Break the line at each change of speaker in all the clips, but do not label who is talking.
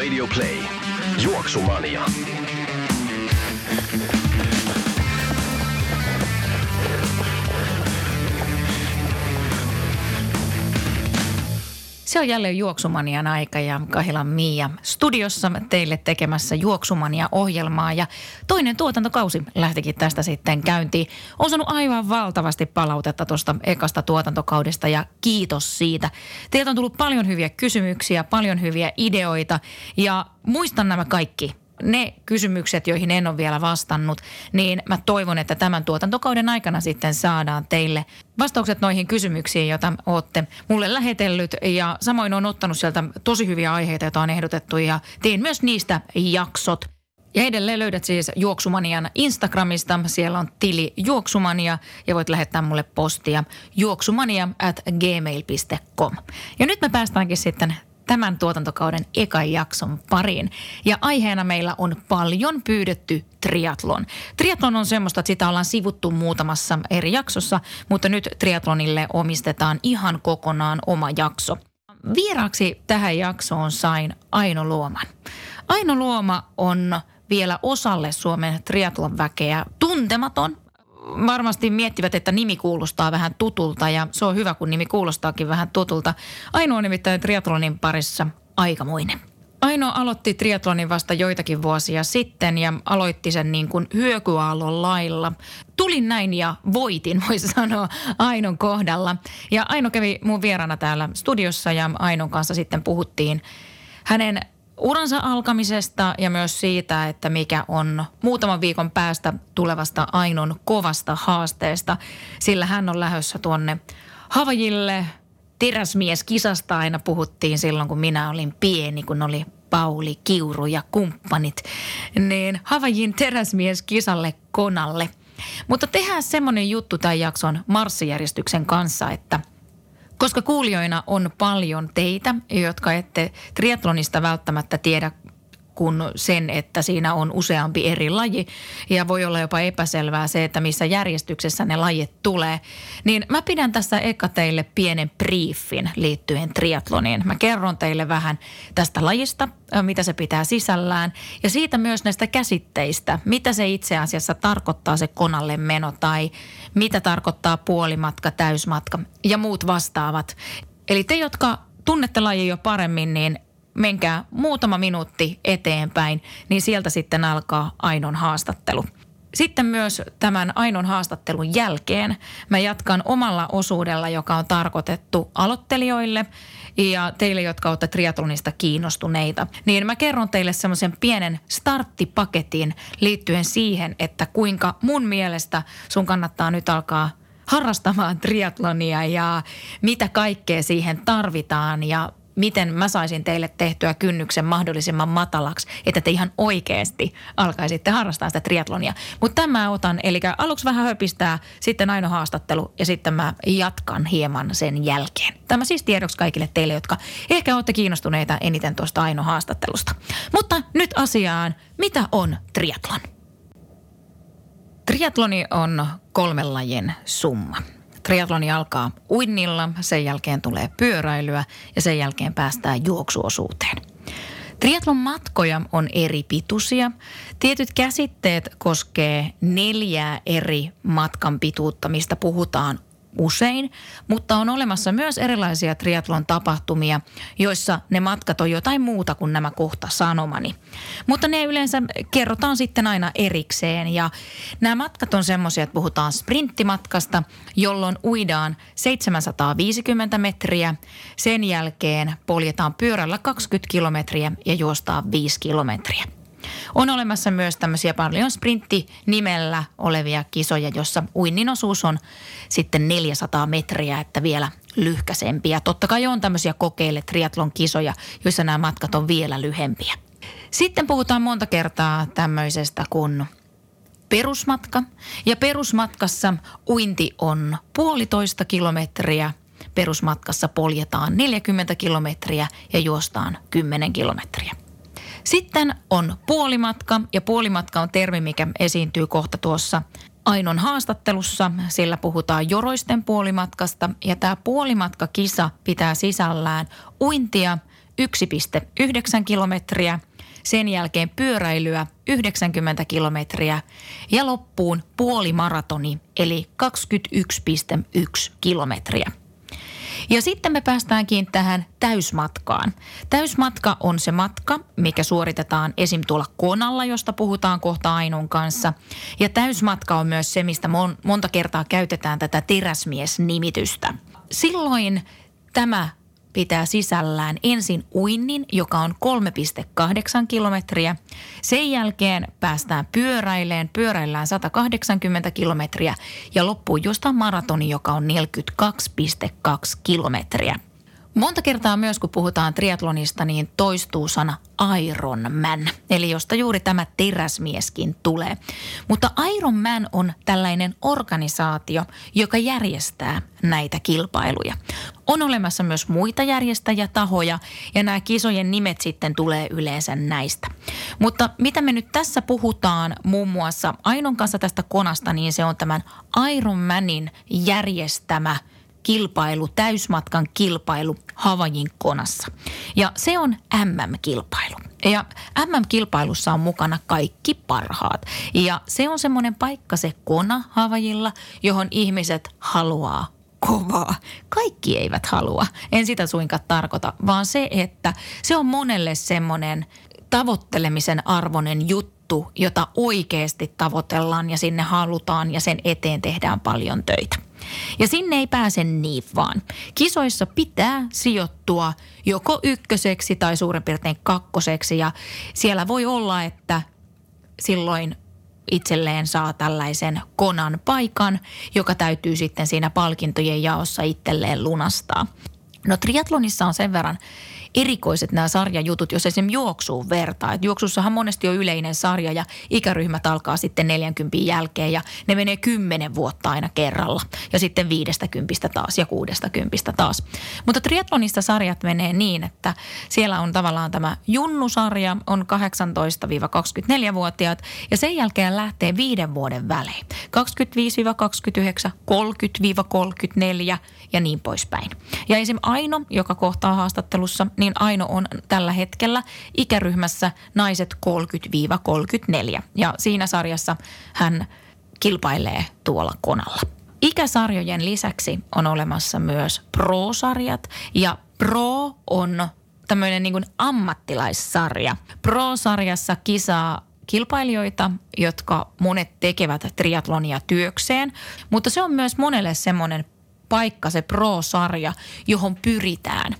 Radio Play. Juoksumania.
Se on jälleen Juoksumanian aika ja Kahilan Miia studiossa teille tekemässä Juoksumania-ohjelmaa ja toinen tuotantokausi lähtikin tästä sitten käyntiin. On saanut aivan valtavasti palautetta tuosta ekasta tuotantokaudesta ja kiitos siitä. Teiltä on tullut paljon hyviä kysymyksiä, paljon hyviä ideoita ja muistan nämä kaikki ne kysymykset, joihin en ole vielä vastannut, niin mä toivon, että tämän tuotantokauden aikana sitten saadaan teille vastaukset noihin kysymyksiin, joita olette mulle lähetellyt. Ja samoin on ottanut sieltä tosi hyviä aiheita, joita on ehdotettu ja teen myös niistä jaksot. Ja edelleen löydät siis Juoksumanian Instagramista. Siellä on tili Juoksumania ja voit lähettää mulle postia juoksumania at gmail.com. Ja nyt me päästäänkin sitten tämän tuotantokauden ekan jakson pariin. Ja aiheena meillä on paljon pyydetty triatlon. Triatlon on semmoista, että sitä ollaan sivuttu muutamassa eri jaksossa, mutta nyt triatlonille omistetaan ihan kokonaan oma jakso. Vieraaksi tähän jaksoon sain Aino Luoman. Aino Luoma on vielä osalle Suomen triatlon väkeä tuntematon, varmasti miettivät, että nimi kuulostaa vähän tutulta ja se on hyvä, kun nimi kuulostaakin vähän tutulta. Ainoa nimittäin triatlonin parissa aikamoinen. Aino aloitti triatlonin vasta joitakin vuosia sitten ja aloitti sen niin kuin hyökyaallon lailla. Tulin näin ja voitin, voisi sanoa Ainon kohdalla. Ja Aino kävi mun vieraana täällä studiossa ja Ainon kanssa sitten puhuttiin hänen uransa alkamisesta ja myös siitä, että mikä on muutaman viikon päästä tulevasta Ainon kovasta haasteesta, sillä hän on lähdössä tuonne Havajille. Teräsmies kisasta aina puhuttiin silloin, kun minä olin pieni, kun oli Pauli, Kiuru ja kumppanit. Niin Havajin teräsmies kisalle konalle. Mutta tehdään semmoinen juttu tämän jakson marssijärjestyksen kanssa, että – koska kuulijoina on paljon teitä, jotka ette triatlonista välttämättä tiedä kuin sen, että siinä on useampi eri laji ja voi olla jopa epäselvää se, että missä järjestyksessä ne lajit tulee. Niin mä pidän tässä eka teille pienen briefin liittyen triatloniin. Mä kerron teille vähän tästä lajista, mitä se pitää sisällään ja siitä myös näistä käsitteistä, mitä se itse asiassa tarkoittaa se konalle meno tai mitä tarkoittaa puolimatka, täysmatka ja muut vastaavat. Eli te, jotka tunnette lajia jo paremmin, niin menkää muutama minuutti eteenpäin, niin sieltä sitten alkaa Ainon haastattelu. Sitten myös tämän Ainon haastattelun jälkeen mä jatkan omalla osuudella, joka on tarkoitettu aloittelijoille ja teille, jotka olette triatlonista kiinnostuneita. Niin mä kerron teille semmoisen pienen starttipaketin liittyen siihen, että kuinka mun mielestä sun kannattaa nyt alkaa harrastamaan triatlonia ja mitä kaikkea siihen tarvitaan ja miten mä saisin teille tehtyä kynnyksen mahdollisimman matalaksi, että te ihan oikeasti alkaisitte harrastaa sitä triatlonia. Mutta tämä otan, eli aluksi vähän höpistää, sitten aino haastattelu ja sitten mä jatkan hieman sen jälkeen. Tämä siis tiedoksi kaikille teille, jotka ehkä olette kiinnostuneita eniten tuosta aino haastattelusta. Mutta nyt asiaan, mitä on triatlon? Triatloni on kolmen lajin summa. Triatloni alkaa uinnilla, sen jälkeen tulee pyöräilyä ja sen jälkeen päästään juoksuosuuteen. Triatlon matkoja on eri pituisia. Tietyt käsitteet koskee neljää eri matkan pituutta, mistä puhutaan usein, mutta on olemassa myös erilaisia triatlon tapahtumia, joissa ne matkat on jotain muuta kuin nämä kohta sanomani. Mutta ne yleensä kerrotaan sitten aina erikseen ja nämä matkat on semmoisia, että puhutaan sprinttimatkasta, jolloin uidaan 750 metriä, sen jälkeen poljetaan pyörällä 20 kilometriä ja juostaan 5 kilometriä. On olemassa myös tämmöisiä paljon sprintti-nimellä olevia kisoja, jossa uinnin osuus on sitten 400 metriä, että vielä lyhkäsempiä. Totta kai on tämmöisiä kokeille triatlon kisoja, joissa nämä matkat on vielä lyhempiä. Sitten puhutaan monta kertaa tämmöisestä kuin perusmatka. Ja perusmatkassa uinti on puolitoista kilometriä. Perusmatkassa poljetaan 40 kilometriä ja juostaan 10 kilometriä. Sitten on puolimatka ja puolimatka on termi, mikä esiintyy kohta tuossa Ainon haastattelussa. Sillä puhutaan joroisten puolimatkasta ja tämä puolimatkakisa pitää sisällään uintia 1,9 kilometriä, sen jälkeen pyöräilyä 90 kilometriä ja loppuun puolimaratoni eli 21,1 kilometriä. Ja sitten me päästäänkin tähän täysmatkaan. Täysmatka on se matka, mikä suoritetaan esim. tuolla konalla, josta puhutaan kohta Ainon kanssa. Ja täysmatka on myös se, mistä mon- monta kertaa käytetään tätä teräsmies-nimitystä. Silloin tämä pitää sisällään ensin uinnin, joka on 3,8 kilometriä. Sen jälkeen päästään pyöräileen, pyöräillään 180 kilometriä ja loppuun jostain maratoni, joka on 42,2 kilometriä. Monta kertaa myös, kun puhutaan triatlonista, niin toistuu sana Ironman, eli josta juuri tämä teräsmieskin tulee. Mutta Ironman on tällainen organisaatio, joka järjestää näitä kilpailuja. On olemassa myös muita järjestäjätahoja ja nämä kisojen nimet sitten tulee yleensä näistä. Mutta mitä me nyt tässä puhutaan muun muassa Ainon kanssa tästä konasta, niin se on tämän Ironmanin järjestämä – kilpailu, täysmatkan kilpailu Havajin konassa. Ja se on MM-kilpailu. Ja MM-kilpailussa on mukana kaikki parhaat. Ja se on semmoinen paikka se kona Havajilla, johon ihmiset haluaa kovaa. Kaikki eivät halua. En sitä suinkaan tarkoita, vaan se, että se on monelle semmoinen tavoittelemisen arvoinen juttu, jota oikeasti tavoitellaan ja sinne halutaan ja sen eteen tehdään paljon töitä. Ja sinne ei pääse niin vaan. Kisoissa pitää sijoittua joko ykköseksi tai suurin piirtein kakkoseksi ja siellä voi olla, että silloin itselleen saa tällaisen konan paikan, joka täytyy sitten siinä palkintojen jaossa itselleen lunastaa. No triatlonissa on sen verran erikoiset nämä sarjajutut, jos esimerkiksi juoksuun vertaa. Et juoksussahan monesti on yleinen sarja ja ikäryhmät alkaa sitten 40 jälkeen ja ne menee 10 vuotta aina kerralla. Ja sitten 50 taas ja 60 taas. Mutta triathlonista sarjat menee niin, että siellä on tavallaan tämä junnusarja, on 18-24-vuotiaat ja sen jälkeen lähtee viiden vuoden välein. 25-29, 30-34 ja niin poispäin. Ja esim. Aino, joka kohtaa haastattelussa, niin Aino on tällä hetkellä ikäryhmässä naiset 30-34. Ja siinä sarjassa hän kilpailee tuolla konalla. Ikäsarjojen lisäksi on olemassa myös pro-sarjat ja pro on tämmöinen niin ammattilaissarja. Pro-sarjassa kisaa kilpailijoita, jotka monet tekevät triatlonia työkseen, mutta se on myös monelle semmoinen paikka, se pro-sarja, johon pyritään.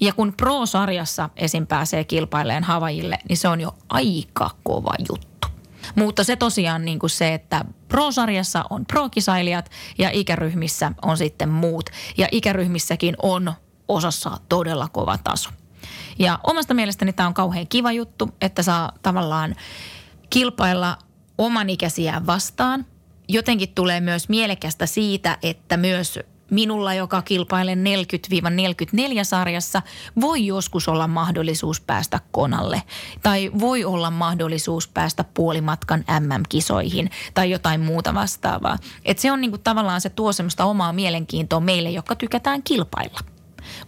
Ja kun pro-sarjassa esim. pääsee kilpaileen Havajille, niin se on jo aika kova juttu. Mutta se tosiaan niin kuin se, että pro-sarjassa on pro-kisailijat ja ikäryhmissä on sitten muut. Ja ikäryhmissäkin on osassa todella kova taso. Ja omasta mielestäni tämä on kauhean kiva juttu, että saa tavallaan kilpailla oman ikäisiään vastaan. Jotenkin tulee myös mielekästä siitä, että myös minulla, joka kilpailee 40-44 sarjassa, voi joskus olla mahdollisuus päästä konalle. Tai voi olla mahdollisuus päästä puolimatkan MM-kisoihin tai jotain muuta vastaavaa. Et se on niinku tavallaan se tuo semmoista omaa mielenkiintoa meille, jotka tykätään kilpailla.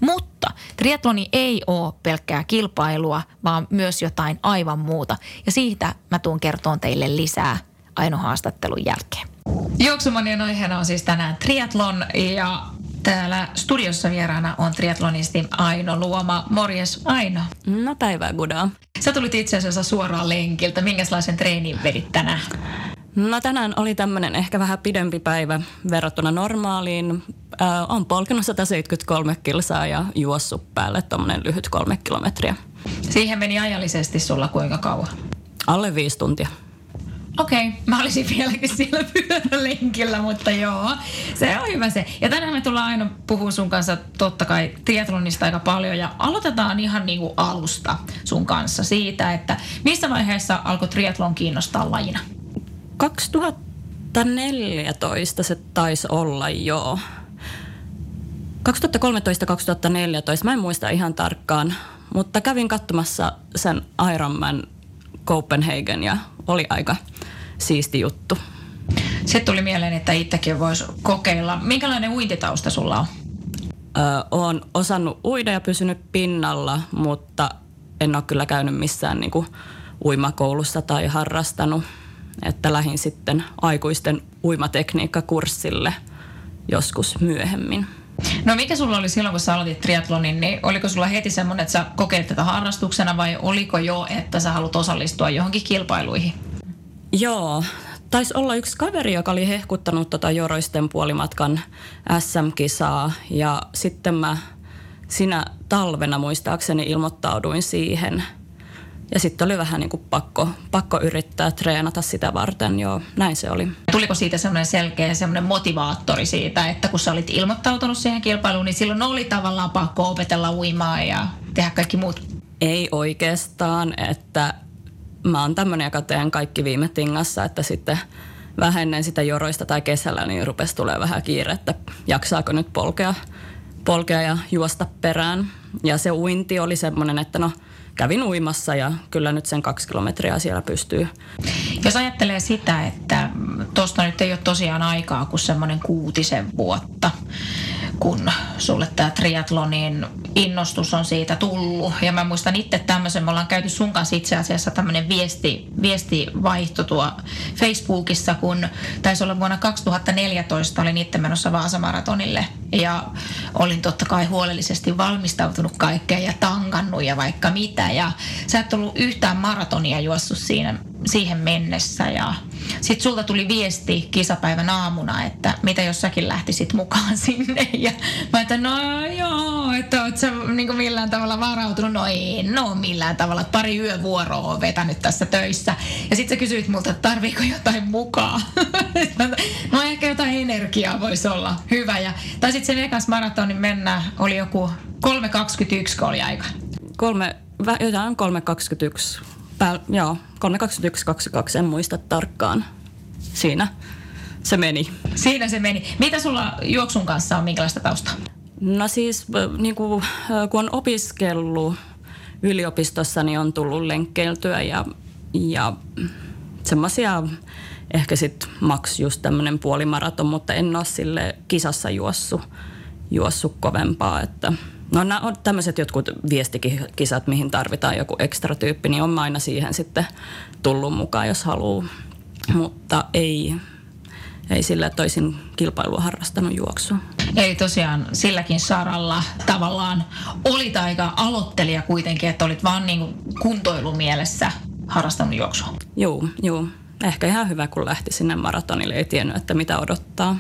Mutta triatloni ei ole pelkkää kilpailua, vaan myös jotain aivan muuta. Ja siitä mä tuun kertoon teille lisää Aino haastattelun jälkeen. Juoksumanien aiheena on siis tänään triatlon ja täällä studiossa vieraana on triatlonisti Aino Luoma. Morjes Aino.
No päivää Guda.
Sä tulit itse asiassa suoraan lenkiltä. Minkälaisen treenin vedit tänään?
No tänään oli tämmöinen ehkä vähän pidempi päivä verrattuna normaaliin. Äh, on polkenut 173 kilsaa ja juossut päälle tuommoinen lyhyt kolme kilometriä.
Siihen meni ajallisesti sulla kuinka kauan?
Alle viisi tuntia.
Okei, okay, mä olisin vieläkin siellä pyörälenkillä, mutta joo, se on hyvä se. Ja tänään me tullaan aina puhua sun kanssa totta kai triathlonista aika paljon ja aloitetaan ihan niinku alusta sun kanssa siitä, että missä vaiheessa alkoi triathlon kiinnostaa lajina?
2014 se taisi olla jo. 2013-2014, mä en muista ihan tarkkaan, mutta kävin katsomassa sen Ironman Copenhagen ja oli aika siisti juttu.
Se tuli mieleen, että itsekin voisi kokeilla. Minkälainen uintitausta sulla on?
Öö, olen osannut uida ja pysynyt pinnalla, mutta en ole kyllä käynyt missään niin kuin uimakoulussa tai harrastanut. Että lähin sitten aikuisten uimatekniikkakurssille joskus myöhemmin.
No mikä sulla oli silloin, kun sä aloitit triatlonin, niin oliko sulla heti semmoinen, että sä kokeilit tätä harrastuksena vai oliko jo, että sä haluat osallistua johonkin kilpailuihin?
Joo, taisi olla yksi kaveri, joka oli hehkuttanut tota Joroisten puolimatkan SM-kisaa ja sitten mä sinä talvena muistaakseni ilmoittauduin siihen. Ja sitten oli vähän niin kuin pakko, pakko yrittää treenata sitä varten, joo, näin se oli.
Tuliko siitä semmoinen selkeä semmoinen motivaattori siitä, että kun sä olit ilmoittautunut siihen kilpailuun, niin silloin oli tavallaan pakko opetella uimaa ja tehdä kaikki muut?
Ei oikeastaan, että mä oon tämmöinen, joka teen kaikki viime tingassa, että sitten vähän ennen sitä joroista tai kesällä, niin rupesi tulee vähän kiire, että jaksaako nyt polkea, polkea ja juosta perään. Ja se uinti oli semmoinen, että no kävin uimassa ja kyllä nyt sen kaksi kilometriä siellä pystyy.
Jos ajattelee sitä, että tuosta nyt ei ole tosiaan aikaa kuin semmoinen kuutisen vuotta, kun sulle tämä triatlonin innostus on siitä tullut. Ja mä muistan itse tämmöisen, me ollaan käyty sun kanssa itse asiassa tämmöinen viesti, viestivaihto tuo Facebookissa, kun taisi olla vuonna 2014, olin itse menossa Vaasamaratonille ja olin totta kai huolellisesti valmistautunut kaikkeen ja tangannut ja vaikka mitä. Ja sä et ollut yhtään maratonia juossut siinä, siihen mennessä ja sitten sulta tuli viesti kisapäivän aamuna, että mitä jos säkin lähtisit mukaan sinne. Ja mä että no joo, että oot sä niin millään tavalla varautunut. No ei, no millään tavalla. Pari yövuoroa on vetänyt tässä töissä. Ja sitten sä kysyit multa, että tarviiko jotain mukaan. no ehkä jotain energiaa voisi olla hyvä. Ja, tai sitten sen ekas maratonin mennä oli joku 3.21, kun oli aika.
Kolme, jotain 3.21 Pää, joo, 32122, en muista tarkkaan. Siinä se meni.
Siinä se meni. Mitä sulla juoksun kanssa on, minkälaista taustaa?
No siis, niin kuin, kun on opiskellut yliopistossa, niin on tullut lenkkeiltyä ja, ja semmoisia ehkä sitten maks just tämmöinen puolimaraton, mutta en ole sille kisassa juossut, juossut kovempaa, että – No nämä on tämmöiset jotkut viestikisat, mihin tarvitaan joku ekstra tyyppi, niin on aina siihen sitten tullut mukaan, jos haluaa. Mutta ei, ei sillä toisin kilpailua harrastanut juoksua.
Eli tosiaan silläkin saralla tavallaan olit aika aloittelija kuitenkin, että olit vaan niin kuntoilumielessä harrastanut juoksua.
Joo, joo. Ehkä ihan hyvä, kun lähti sinne maratonille, ei tiennyt, että mitä odottaa.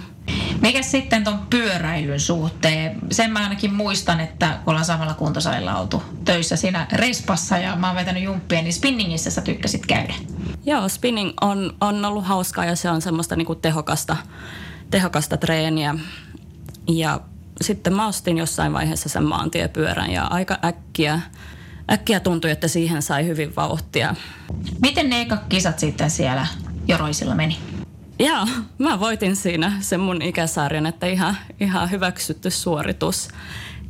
Mikä sitten tuon pyöräilyn suhteen? Sen mä ainakin muistan, että kun ollaan samalla kuntosalilla oltu töissä siinä respassa ja mä oon vetänyt jumppia, niin spinningissä sä tykkäsit käydä.
Joo, spinning on, on ollut hauskaa ja se on semmoista niinku tehokasta, tehokasta treeniä. Ja sitten mä ostin jossain vaiheessa sen maantiepyörän ja aika äkkiä, äkkiä tuntui, että siihen sai hyvin vauhtia.
Miten ne eka kisat sitten siellä Joroisilla meni?
Joo, mä voitin siinä sen mun ikäsarjan, että ihan, ihan hyväksytty suoritus.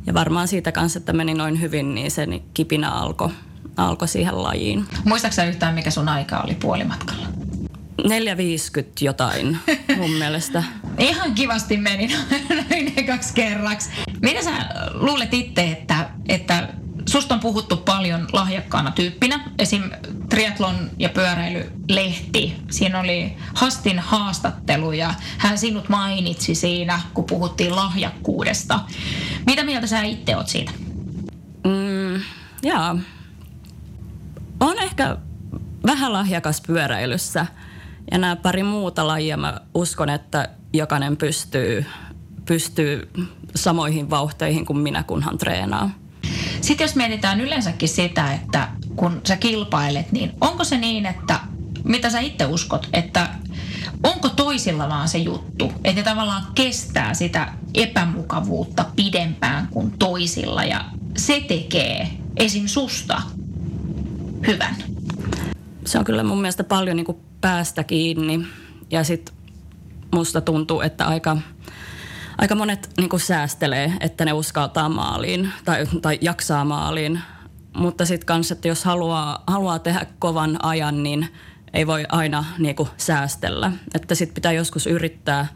Ja varmaan siitä kanssa, että meni noin hyvin, niin se kipinä alkoi alko siihen lajiin.
Muistaaksä yhtään, mikä sun aika oli puolimatkalla?
4.50 jotain mun mielestä.
Ihan kivasti meni noin ekaksi kerraksi. Mitä sä luulet itse, että, että Susta on puhuttu paljon lahjakkaana tyyppinä. Esim. Triathlon ja pyöräilylehti. Siinä oli Hastin haastattelu ja hän sinut mainitsi siinä, kun puhuttiin lahjakkuudesta. Mitä mieltä sä itse oot siitä?
Mm, jaa. On ehkä vähän lahjakas pyöräilyssä. Ja nämä pari muuta lajia mä uskon, että jokainen pystyy, pystyy samoihin vauhteihin kuin minä, kunhan treenaa.
Sitten jos mietitään yleensäkin sitä, että kun sä kilpailet, niin onko se niin, että mitä sä itse uskot, että onko toisilla vaan se juttu, että ne tavallaan kestää sitä epämukavuutta pidempään kuin toisilla ja se tekee esim. susta hyvän?
Se on kyllä mun mielestä paljon niin kuin päästä kiinni ja sitten musta tuntuu, että aika, aika monet niin kuin säästelee, että ne uskaltaa maaliin tai, tai jaksaa maaliin. Mutta sitten kanssa, että jos haluaa, haluaa tehdä kovan ajan, niin ei voi aina niin kuin säästellä. Että sitten pitää joskus yrittää,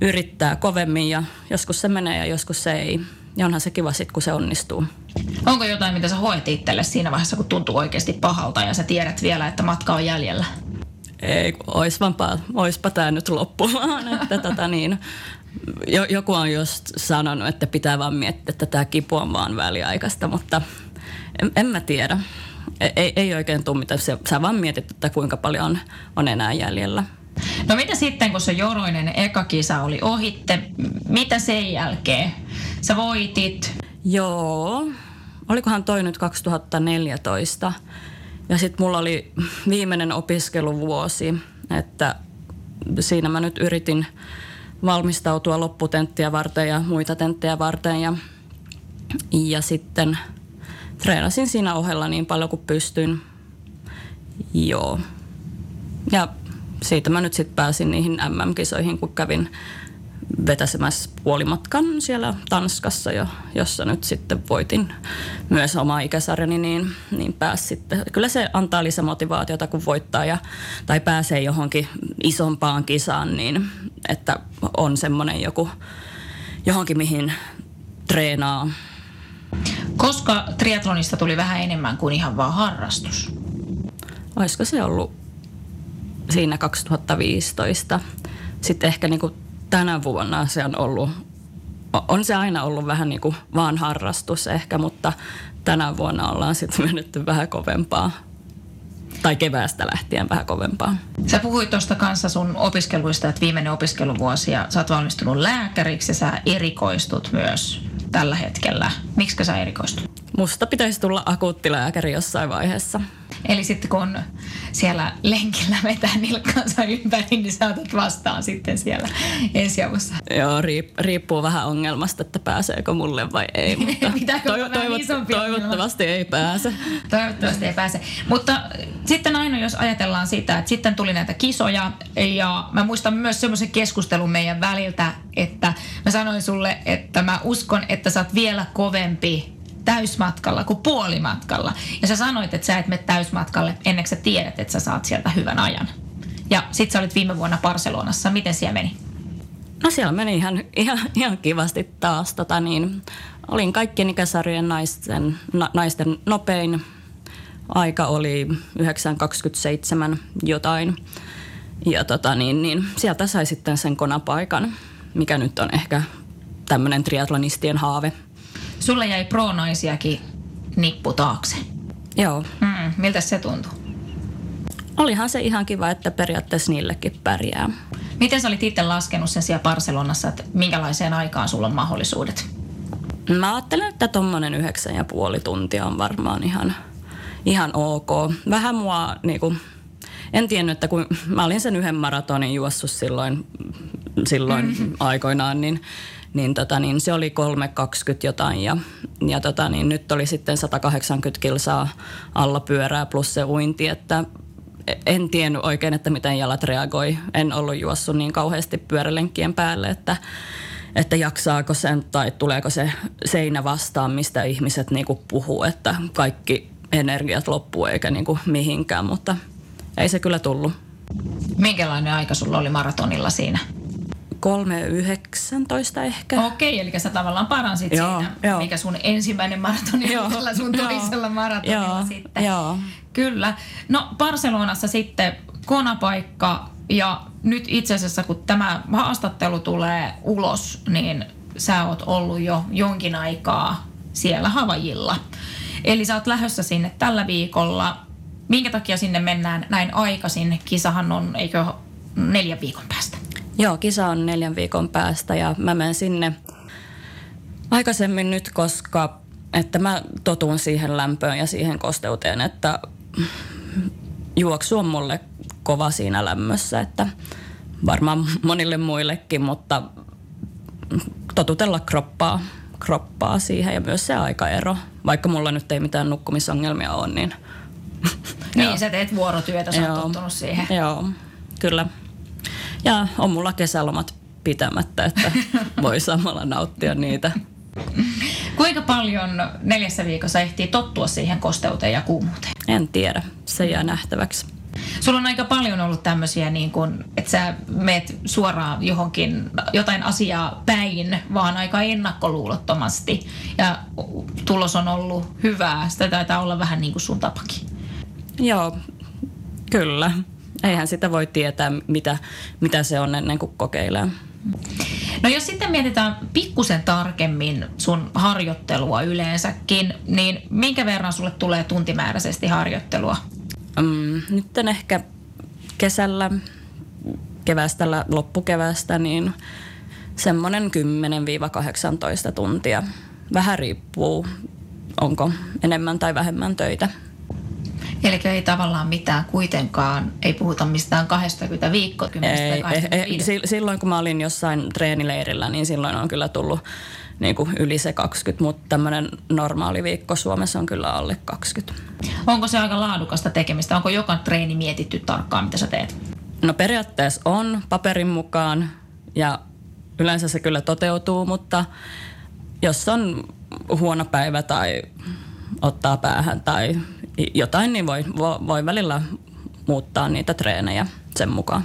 yrittää kovemmin ja joskus se menee ja joskus se ei. Ja onhan se kiva sitten, kun se onnistuu.
Onko jotain, mitä sä hoet itselle siinä vaiheessa, kun tuntuu oikeasti pahalta ja sä tiedät vielä, että matka on jäljellä?
Ei, oispa, oispa tämä nyt loppumaan. että tota niin, joku on just sanonut, että pitää vaan miettiä, että tämä kipu on vaan väliaikaista, mutta en, en mä tiedä. Ei, ei oikein tule mitään. Sä vaan mietit, että kuinka paljon on, on enää jäljellä.
No mitä sitten, kun se Joroinen eka kisa oli ohitte, mitä sen jälkeen? Sä voitit.
Joo, olikohan toi nyt 2014. Ja sitten mulla oli viimeinen opiskeluvuosi, että siinä mä nyt yritin valmistautua lopputenttiä varten ja muita tenttejä varten. Ja, ja sitten treenasin siinä ohella niin paljon kuin pystyn. Joo. Ja siitä mä nyt sitten pääsin niihin MM-kisoihin, kun kävin vetäsemässä puolimatkan siellä Tanskassa, jo, jossa nyt sitten voitin myös oma ikäsarjani, niin, niin pääsi sitten. Kyllä se antaa lisämotivaatiota, kun voittaa ja, tai pääsee johonkin isompaan kisaan, niin että on semmoinen joku johonkin, mihin treenaa.
Koska triatlonista tuli vähän enemmän kuin ihan vaan harrastus?
Olisiko se ollut siinä 2015. Sitten ehkä niin kuin tänä vuonna se on ollut, on se aina ollut vähän niin kuin vaan harrastus ehkä, mutta tänä vuonna ollaan sitten menetty vähän kovempaa tai keväästä lähtien vähän kovempaa.
Sä puhuit tuosta kanssa sun opiskeluista, että viimeinen opiskeluvuosi ja sä oot valmistunut lääkäriksi ja sä erikoistut myös tällä hetkellä. Miksi sä erikoistut?
Musta pitäisi tulla akuuttilääkäri jossain vaiheessa.
Eli sitten kun siellä lenkillä vetää nilkkaansa ympäri, niin sä otat vastaan sitten siellä ensiavussa.
Joo, riippuu vähän ongelmasta, että pääseekö mulle vai ei. Mutta toiv- toivot- toivottavasti ei pääse.
Toivottavasti ei pääse. Mutta sitten aina jos ajatellaan sitä, että sitten tuli näitä kisoja ja mä muistan myös semmoisen keskustelun meidän väliltä, että mä sanoin sulle, että mä uskon, että sä oot vielä kovempi täysmatkalla kuin puolimatkalla. Ja sä sanoit, että sä et mene täysmatkalle ennen kuin sä tiedät, että sä saat sieltä hyvän ajan. Ja sit sä olit viime vuonna Barcelonassa. Miten siellä meni?
No siellä meni ihan, ihan, ihan kivasti taas. Tota niin, olin kaikkien ikäsarjojen naisten, na, naisten nopein. Aika oli 9.27 jotain. Ja tota niin, niin sieltä sai sitten sen konapaikan, mikä nyt on ehkä tämmöinen triatlonistien haave –
Sulle jäi pro-naisiakin nippu taakse.
Joo.
Mm, miltä se tuntui?
Olihan se ihan kiva, että periaatteessa niillekin pärjää.
Miten sä olit itse laskenut sen siellä Barcelonassa, että minkälaiseen aikaan sulla on mahdollisuudet?
Mä ajattelen, että tuommoinen yhdeksän ja puoli tuntia on varmaan ihan, ihan ok. Vähän mua niinku, en tiennyt, että kun mä olin sen yhden maratonin juossut silloin, silloin mm-hmm. aikoinaan, niin niin, tota, niin se oli 3,20 jotain ja, ja tota, niin nyt oli sitten 180 kilsaa alla pyörää plus se uinti, että en tiennyt oikein, että miten jalat reagoi. En ollut juossut niin kauheasti pyörälenkkien päälle, että, että jaksaako sen tai tuleeko se seinä vastaan, mistä ihmiset niinku puhuu, että kaikki energiat loppuu eikä niinku mihinkään, mutta ei se kyllä tullut.
Minkälainen aika sulla oli maratonilla siinä?
3.19 ehkä.
Okei, eli sä tavallaan paransit joo, siinä, joo. mikä sun ensimmäinen maratoni on tällä sun toisella maratonilla joo, sitten. Joo. Kyllä. No Barcelonassa sitten konapaikka ja nyt itse asiassa kun tämä haastattelu tulee ulos, niin sä oot ollut jo jonkin aikaa siellä Havajilla. Eli sä oot lähdössä sinne tällä viikolla. Minkä takia sinne mennään näin aikaisin? Kisahan on, eikö neljän viikon päästä?
Joo, kisa on neljän viikon päästä ja mä menen sinne aikaisemmin nyt, koska että mä totun siihen lämpöön ja siihen kosteuteen, että juoksu on mulle kova siinä lämmössä, että varmaan monille muillekin, mutta totutella kroppaa, kroppaa siihen ja myös se aikaero. Vaikka mulla nyt ei mitään nukkumisongelmia ole, niin...
niin, sä teet vuorotyötä, sä oot tottunut siihen.
Joo, kyllä. Ja on mulla kesälomat pitämättä, että voi samalla nauttia niitä.
Kuinka paljon neljässä viikossa ehtii tottua siihen kosteuteen ja kuumuuteen?
En tiedä, se jää nähtäväksi.
Sulla on aika paljon ollut tämmöisiä, niin kun, että sä meet suoraan johonkin jotain asiaa päin, vaan aika ennakkoluulottomasti. Ja tulos on ollut hyvää. Sitä taitaa olla vähän niin kuin sun tapakin.
Joo, kyllä. Eihän sitä voi tietää, mitä, mitä se on ennen kuin kokeilee.
No jos sitten mietitään pikkusen tarkemmin sun harjoittelua yleensäkin, niin minkä verran sulle tulee tuntimääräisesti harjoittelua?
Mm, nyt ehkä kesällä, kevästä, loppukevästä, niin semmoinen 10-18 tuntia. Vähän riippuu, onko enemmän tai vähemmän töitä.
Eli ei tavallaan mitään kuitenkaan, ei puhuta mistään 20 viikkoa, ei, ei,
silloin kun mä olin jossain treenileirillä, niin silloin on kyllä tullut niin kuin yli se 20, mutta tämmöinen normaali viikko Suomessa on kyllä alle 20.
Onko se aika laadukasta tekemistä? Onko joka treeni mietitty tarkkaan, mitä sä teet?
No periaatteessa on paperin mukaan ja yleensä se kyllä toteutuu, mutta jos on huono päivä tai ottaa päähän tai jotain, niin voi, voi välillä muuttaa niitä treenejä sen mukaan.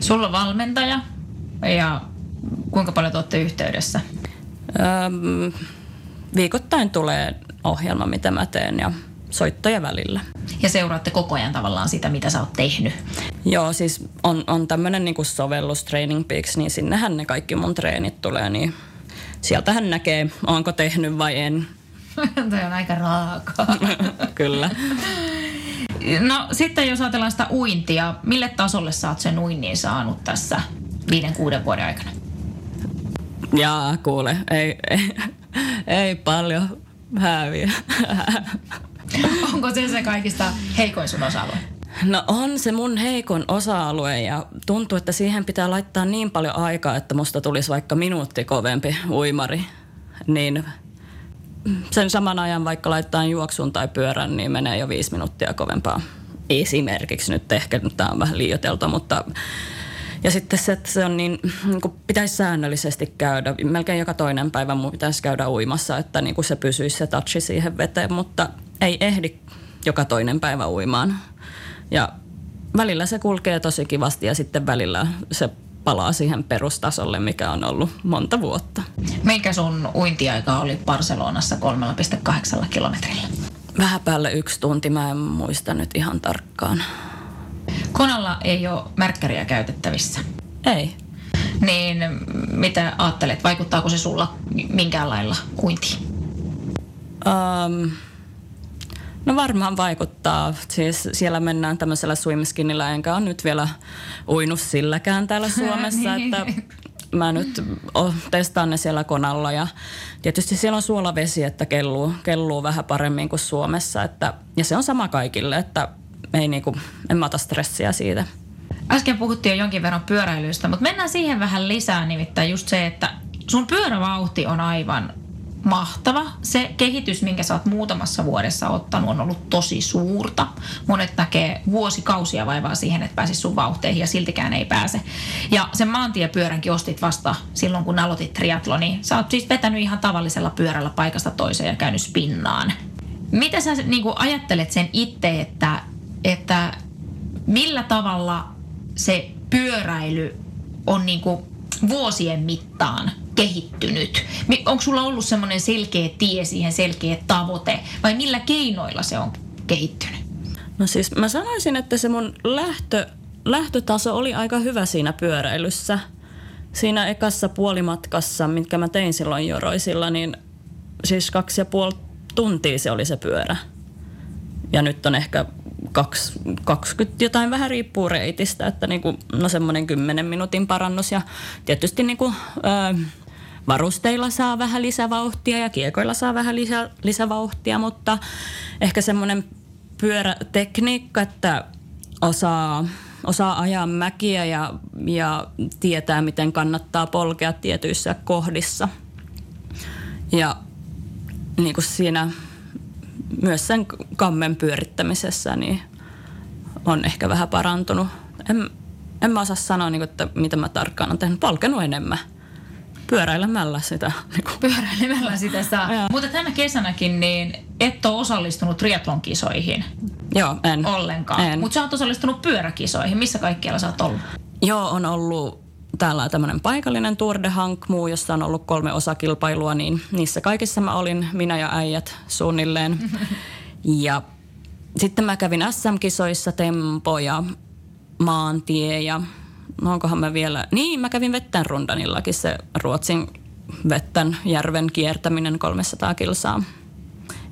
Sulla on valmentaja ja kuinka paljon te olette yhteydessä? Öm,
viikoittain tulee ohjelma, mitä mä teen ja soittoja välillä.
Ja seuraatte koko ajan tavallaan sitä, mitä sä oot tehnyt?
Joo, siis on, on tämmöinen niinku sovellus Training Peaks, niin sinnehän ne kaikki mun treenit tulee, niin sieltähän näkee, onko tehnyt vai en.
Toi on aika raakaa.
Kyllä.
No sitten jos ajatellaan sitä uintia, mille tasolle sä oot sen uinnin saanut tässä viiden, kuuden vuoden aikana?
Jaa, kuule, ei, ei, ei paljon häviä.
Onko se se kaikista heikoin sun osa-alue?
No on se mun heikon osa-alue ja tuntuu, että siihen pitää laittaa niin paljon aikaa, että musta tulisi vaikka minuutti kovempi uimari. Niin sen saman ajan vaikka laittaa juoksun tai pyörän, niin menee jo viisi minuuttia kovempaa. Esimerkiksi nyt ehkä, nyt tämä on vähän liioitelta, mutta ja sitten se, että se on niin, niin kuin pitäisi säännöllisesti käydä, melkein joka toinen päivä mun pitäisi käydä uimassa, että niin kuin se pysyisi se touchi siihen veteen, mutta ei ehdi joka toinen päivä uimaan. Ja välillä se kulkee tosi kivasti ja sitten välillä se palaa siihen perustasolle, mikä on ollut monta vuotta.
Mikä sun uintiaika oli Barcelonassa 3,8 kilometrillä?
Vähän päälle yksi tunti, mä en muista nyt ihan tarkkaan.
Konalla ei ole märkkäriä käytettävissä.
Ei.
Niin mitä ajattelet, vaikuttaako se sulla minkään lailla uintiin? Um,
no varmaan vaikuttaa. Siis siellä mennään tämmöisellä swimskinillä, enkä ole nyt vielä uinut silläkään täällä Suomessa, niin. että mä nyt testaan ne siellä konalla ja tietysti siellä on suolavesi, että kelluu, kelluu vähän paremmin kuin Suomessa. Että, ja se on sama kaikille, että ei niinku, en mä ota stressiä siitä.
Äsken puhuttiin jo jonkin verran pyöräilystä, mutta mennään siihen vähän lisää, nimittäin just se, että sun pyörävauhti on aivan mahtava. Se kehitys, minkä sä oot muutamassa vuodessa ottanut, on ollut tosi suurta. Monet näkee vuosikausia vaivaa siihen, että pääsisi sun vauhteihin ja siltikään ei pääse. Ja sen maantiepyöränkin ostit vasta silloin, kun aloitit triatloni. Sä oot siis vetänyt ihan tavallisella pyörällä paikasta toiseen ja käynyt spinnaan. Mitä sä niin ajattelet sen itse, että että millä tavalla se pyöräily on niin kuin vuosien mittaan kehittynyt? Onko sulla ollut semmoinen selkeä tie siihen, selkeä tavoite vai millä keinoilla se on kehittynyt?
No siis mä sanoisin, että se mun lähtö, lähtötaso oli aika hyvä siinä pyöräilyssä. Siinä ekassa puolimatkassa, mitkä mä tein silloin Joroisilla, niin siis kaksi ja puoli tuntia se oli se pyörä. Ja nyt on ehkä 20 jotain vähän riippuu reitistä, että niin kuin, no semmoinen 10 minuutin parannus ja tietysti niin kuin, ö, varusteilla saa vähän lisävauhtia ja kiekoilla saa vähän lisä, lisävauhtia, mutta ehkä semmoinen pyörätekniikka, että osaa, osaa ajaa mäkiä ja, ja tietää, miten kannattaa polkea tietyissä kohdissa. Ja niin kuin siinä myös sen kammen pyörittämisessä niin on ehkä vähän parantunut. En, en mä osaa sanoa, niin kuin, että mitä mä tarkkaan olen tehnyt. Polkenut enemmän pyöräilemällä sitä. Niin
pyöräilemällä sitä saa. Mutta tänä kesänäkin niin et ole osallistunut triathlon-kisoihin.
Joo, en.
Ollenkaan. Mutta sä oot osallistunut pyöräkisoihin. Missä kaikkialla sä oot ollut?
Joo, on ollut täällä tämmöinen paikallinen Tour de Hankmu, jossa on ollut kolme osakilpailua, niin niissä kaikissa mä olin, minä ja äijät suunnilleen. ja sitten mä kävin SM-kisoissa Tempo ja Maantie ja no onkohan mä vielä, niin mä kävin Vettän rundanillakin se Ruotsin Vettän järven kiertäminen 300 kilsaa.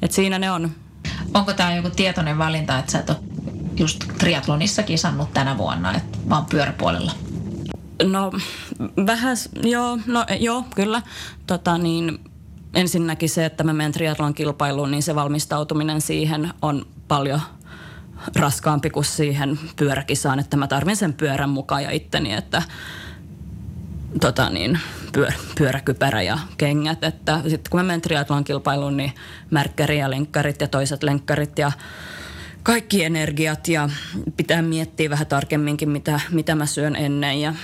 Et siinä ne on.
Onko tämä joku tietoinen valinta, että sä et ole just triathlonissa kisannut tänä vuonna, että vaan pyöräpuolella?
No vähän, joo, no joo, kyllä. Tota niin, ensinnäkin se, että mä menen triathlon kilpailuun, niin se valmistautuminen siihen on paljon raskaampi kuin siihen pyöräkisaan, että mä tarvin sen pyörän mukaan ja itteni, että tota niin, pyör, pyöräkypärä ja kengät. Että sitten kun mä menen triathlon kilpailuun, niin märkkäri ja lenkkarit ja toiset lenkkarit ja kaikki energiat ja pitää miettiä vähän tarkemminkin, mitä, mitä mä syön ennen ja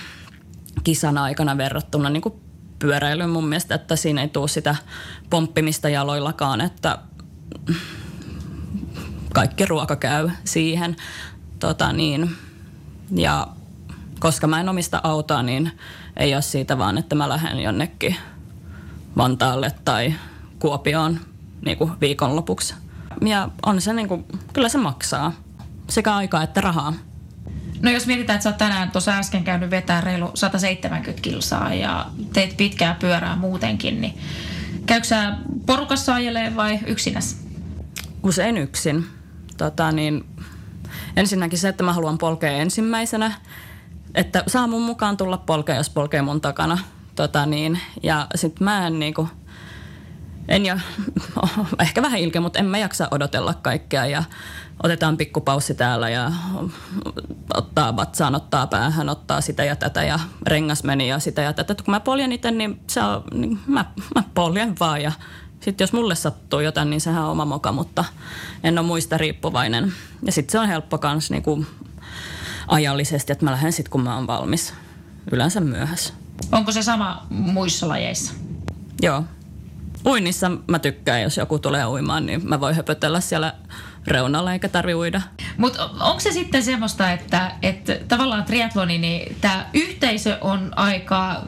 kisan aikana verrattuna niin kuin pyöräilyyn mun mielestä, että siinä ei tule sitä pomppimista jaloillakaan, että kaikki ruoka käy siihen. Tota niin, ja koska mä en omista autoa, niin ei ole siitä vaan, että mä lähden jonnekin Vantaalle tai Kuopioon niin kuin viikonlopuksi. Ja on se niin kuin, kyllä se maksaa sekä aikaa että rahaa.
No jos mietitään, että sä oot tänään tuossa äsken käynyt vetää reilu 170 kilsaa ja teet pitkää pyörää muutenkin, niin käykö sä porukassa ajelee vai yksinäs?
Usein yksin. Tota, niin, ensinnäkin se, että mä haluan polkea ensimmäisenä, että saa mun mukaan tulla polkea, jos polkee mun takana. Tota, niin, ja sitten mä en niinku, en ja, ehkä vähän ilkeä, mutta en mä jaksa odotella kaikkea ja otetaan pikkupaussi täällä ja ottaa vatsaan, ottaa päähän, ottaa sitä ja tätä ja rengas meni ja sitä ja tätä. Kun mä poljen itse, niin, se on, niin mä, mä poljen vaan ja sitten jos mulle sattuu jotain, niin sehän on oma moka, mutta en ole muista riippuvainen. Ja sitten se on helppo kans niinku ajallisesti, että mä lähden sitten kun mä oon valmis. Yleensä myöhässä.
Onko se sama muissa lajeissa?
Joo. Uinnissa mä tykkään, jos joku tulee uimaan, niin mä voin höpötellä siellä reunalla eikä tarvi uida.
Mutta onko se sitten semmoista, että, että tavallaan triatloni, niin tämä yhteisö on aika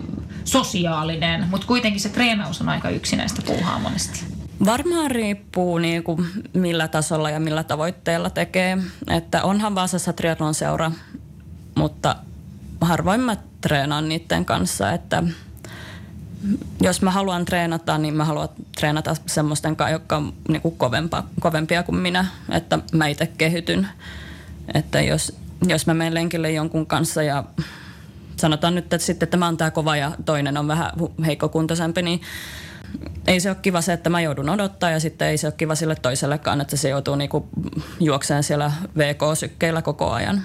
sosiaalinen, mutta kuitenkin se treenaus on aika yksinäistä puuhaa monesti.
Varmaan riippuu niin kuin millä tasolla ja millä tavoitteella tekee. Että onhan Vaasassa triathlon seura, mutta harvoin mä treenaan niiden kanssa, että jos mä haluan treenata, niin mä haluan treenata semmoisten kanssa, jotka on niin kuin kovempa, kovempia kuin minä, että mä itse kehytyn. Että jos, jos mä menen lenkille jonkun kanssa ja sanotaan nyt, että sitten tämä on tämä kova ja toinen on vähän heikkokuntoisempi, niin ei se ole kiva se, että mä joudun odottaa ja sitten ei se ole kiva sille toisellekaan, että se joutuu niinku juokseen siellä VK-sykkeillä koko ajan.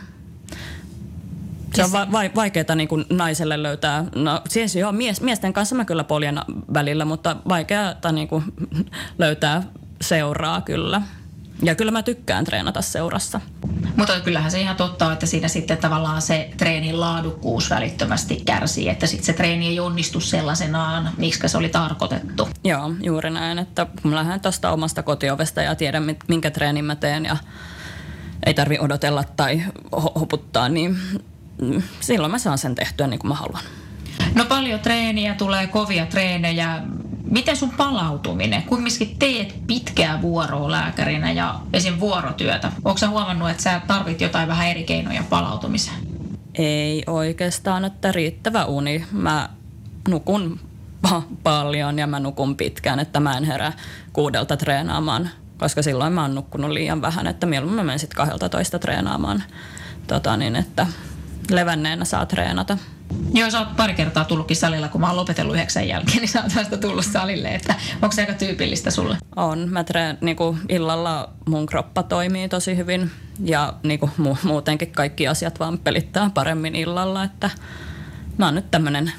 Se on va- va- vaikeaa niin kuin naiselle löytää, no siis joo, mies, miesten kanssa mä kyllä poljen välillä, mutta vaikeaa niin kuin löytää seuraa kyllä. Ja kyllä mä tykkään treenata seurassa.
Mutta kyllähän se ihan totta että siinä sitten tavallaan se treenin laadukkuus välittömästi kärsii, että sitten se treeni ei onnistu sellaisenaan, miksi se oli tarkoitettu.
Joo, juuri näin, että kun mä lähden tuosta omasta kotiovesta ja tiedän, minkä treenin mä teen ja ei tarvi odotella tai hoputtaa, niin silloin mä saan sen tehtyä niin kuin mä haluan.
No paljon treeniä, tulee kovia treenejä. Miten sun palautuminen? Kumminkin teet pitkää vuoroa lääkärinä ja esim. vuorotyötä. Onko sä huomannut, että sä tarvit jotain vähän eri keinoja palautumiseen?
Ei oikeastaan, että riittävä uni. Mä nukun paljon ja mä nukun pitkään, että mä en herää kuudelta treenaamaan, koska silloin mä oon nukkunut liian vähän, että mieluummin mä menen sitten 12 treenaamaan, tota niin, että levänneenä saa treenata.
Joo, sä oot pari kertaa tullutkin salilla, kun mä oon lopetellut yhdeksän jälkeen, niin sä oot vasta tullut salille. Että onko se aika tyypillistä sulle?
On. Mä treen, niinku, illalla mun kroppa toimii tosi hyvin ja niinku, mu- muutenkin kaikki asiat vaan pelittää paremmin illalla. Että mä oon nyt tämmönen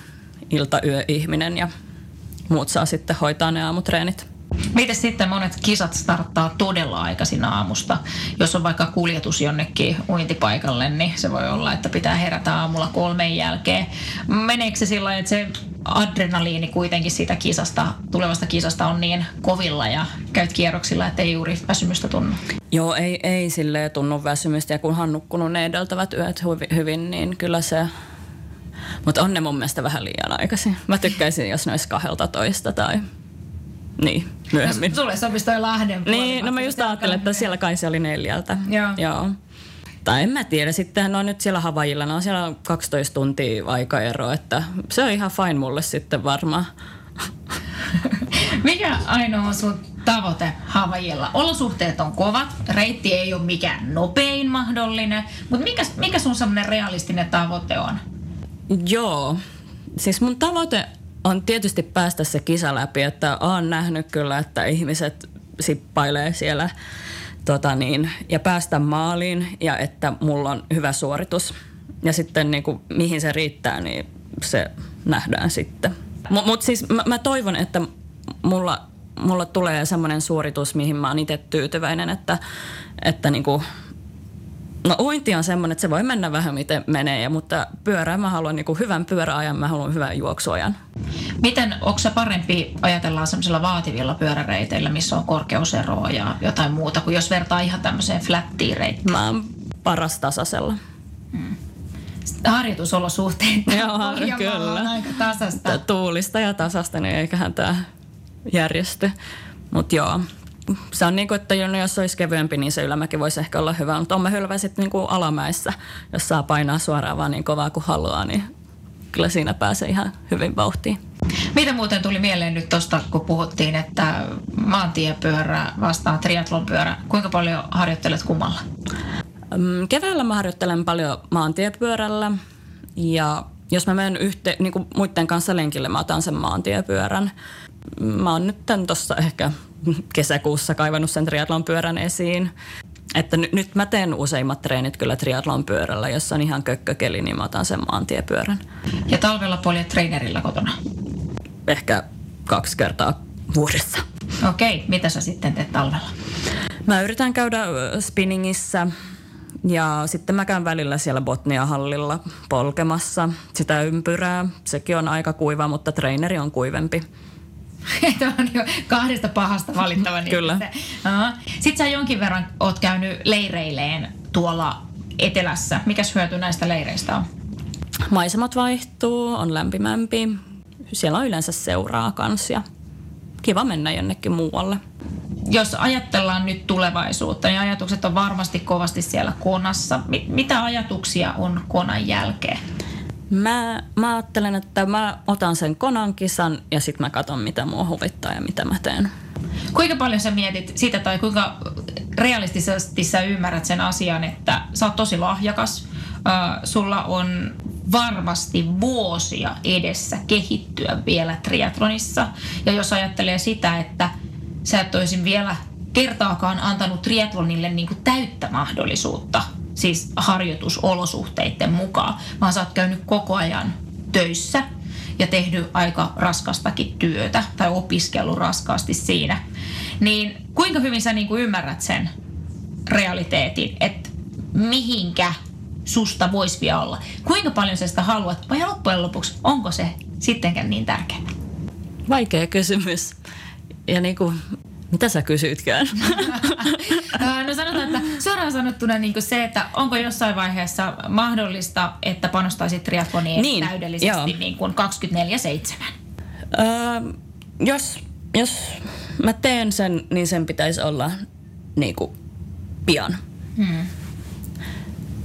iltayöihminen ja muut saa sitten hoitaa ne aamutreenit.
Miten sitten monet kisat starttaa todella aikaisin aamusta? Jos on vaikka kuljetus jonnekin uintipaikalle, niin se voi olla, että pitää herätä aamulla kolmen jälkeen. Meneekö se sillä että se adrenaliini kuitenkin siitä kisasta, tulevasta kisasta on niin kovilla ja käyt kierroksilla, että ei juuri väsymystä tunnu?
Joo, ei, ei sille tunnu väsymystä ja kun on nukkunut ne edeltävät yöt hyvin, niin kyllä se mutta on ne mun mielestä vähän liian aikaisin. Mä tykkäisin, jos ne olisi kahdelta toista tai niin, myöhemmin.
Sulle sopisi toi Lahden
puoli. Niin, no mä just ajattelin, että siellä kai se oli neljältä.
Joo.
Joo. Tai en mä tiedä, sitten on nyt siellä Havajilla, no on siellä 12 tuntia aikaero, että se on ihan fine mulle sitten varmaan.
Mikä ainoa on sun tavoite Havajilla? Olosuhteet on kovat, reitti ei ole mikään nopein mahdollinen, mutta mikä, mikä sun semmoinen realistinen tavoite on?
Joo, siis mun tavoite on tietysti päästä se kisa läpi, että olen nähnyt kyllä, että ihmiset sippailee siellä tota niin, ja päästä maaliin ja että mulla on hyvä suoritus. Ja sitten niin kuin, mihin se riittää, niin se nähdään sitten. Mutta mut siis mä, mä toivon, että mulla, mulla tulee semmoinen suoritus, mihin mä oon itse tyytyväinen, että, että niin kuin, No uinti on semmoinen, että se voi mennä vähän miten menee, mutta pyörää mä haluan niin kuin hyvän pyöräajan, mä haluan hyvän juoksuajan.
Miten, onko se parempi ajatellaan semmoisilla vaativilla pyöräreiteillä, missä on korkeuseroa ja jotain muuta, kuin jos vertaa ihan tämmöiseen flattiin reittiin?
Mä oon paras tasasella. Hmm.
Harjoitusolosuhteet
Joo, kyllä.
on aika tasasta.
Tuulista ja tasasta, niin eiköhän tämä järjesty. Mutta joo, se on niin kuin, että jos olisi kevyempi, niin se ylämäki voisi ehkä olla hyvä. Mutta on mä hyvä sitten niin kuin alamäessä, jos saa painaa suoraan vaan niin kovaa kuin haluaa, niin kyllä siinä pääsee ihan hyvin vauhtiin.
Mitä muuten tuli mieleen nyt tuosta, kun puhuttiin, että maantiepyörä vastaan triatlonpyörä. Kuinka paljon harjoittelet kummalla?
Mm, keväällä mä harjoittelen paljon maantiepyörällä ja jos mä menen yhte, niin kuin muiden kanssa lenkille, mä otan sen maantiepyörän. Mä oon nyt tuossa ehkä kesäkuussa kaivannut sen triatlon pyörän esiin. Että n- nyt mä teen useimmat treenit kyllä triatlon pyörällä. Jos on ihan kökkökeli, niin mä otan sen maantiepyörän.
Ja talvella poljet trainerilla kotona?
Ehkä kaksi kertaa vuodessa.
Okei, mitä sä sitten teet talvella?
Mä yritän käydä spinningissä ja sitten mä käyn välillä siellä Botnia-hallilla polkemassa sitä ympyrää. Sekin on aika kuiva, mutta treeneri on kuivempi.
Tämä on jo kahdesta pahasta valittava. Niin
Kyllä.
Uh-huh. Sitten sä jonkin verran oot käynyt leireilleen tuolla etelässä. Mikäs hyöty näistä leireistä on?
Maisemat vaihtuu, on lämpimämpi. Siellä on yleensä seuraa kans ja kiva mennä jonnekin muualle.
Jos ajatellaan nyt tulevaisuutta, niin ajatukset on varmasti kovasti siellä konassa. Mitä ajatuksia on konan jälkeen?
Mä, mä ajattelen, että mä otan sen konan kisan ja sitten mä katson, mitä mua huvittaa ja mitä mä teen.
Kuinka paljon sä mietit sitä tai kuinka realistisesti sä ymmärrät sen asian, että sä oot tosi lahjakas, äh, sulla on varmasti vuosia edessä kehittyä vielä triatlonissa. Ja jos ajattelee sitä, että sä et vielä kertaakaan antanut triatlonille niin kuin täyttä mahdollisuutta – siis harjoitusolosuhteiden mukaan, vaan sä oot käynyt koko ajan töissä ja tehnyt aika raskastakin työtä tai opiskellut raskaasti siinä. Niin kuinka hyvin sä niin kuin ymmärrät sen realiteetin, että mihinkä susta voisi vielä olla? Kuinka paljon sä sitä haluat vai loppujen lopuksi onko se sittenkään niin tärkeää?
Vaikea kysymys. Ja niin kuin mitä sä kysytkään?
no sanotaan, että suoraan sanottuna niin se, että onko jossain vaiheessa mahdollista, että panostaisit triathloniin niin, täydellisesti niin kuin 24-7?
Öö, jos, jos mä teen sen, niin sen pitäisi olla niin kuin pian. Hmm.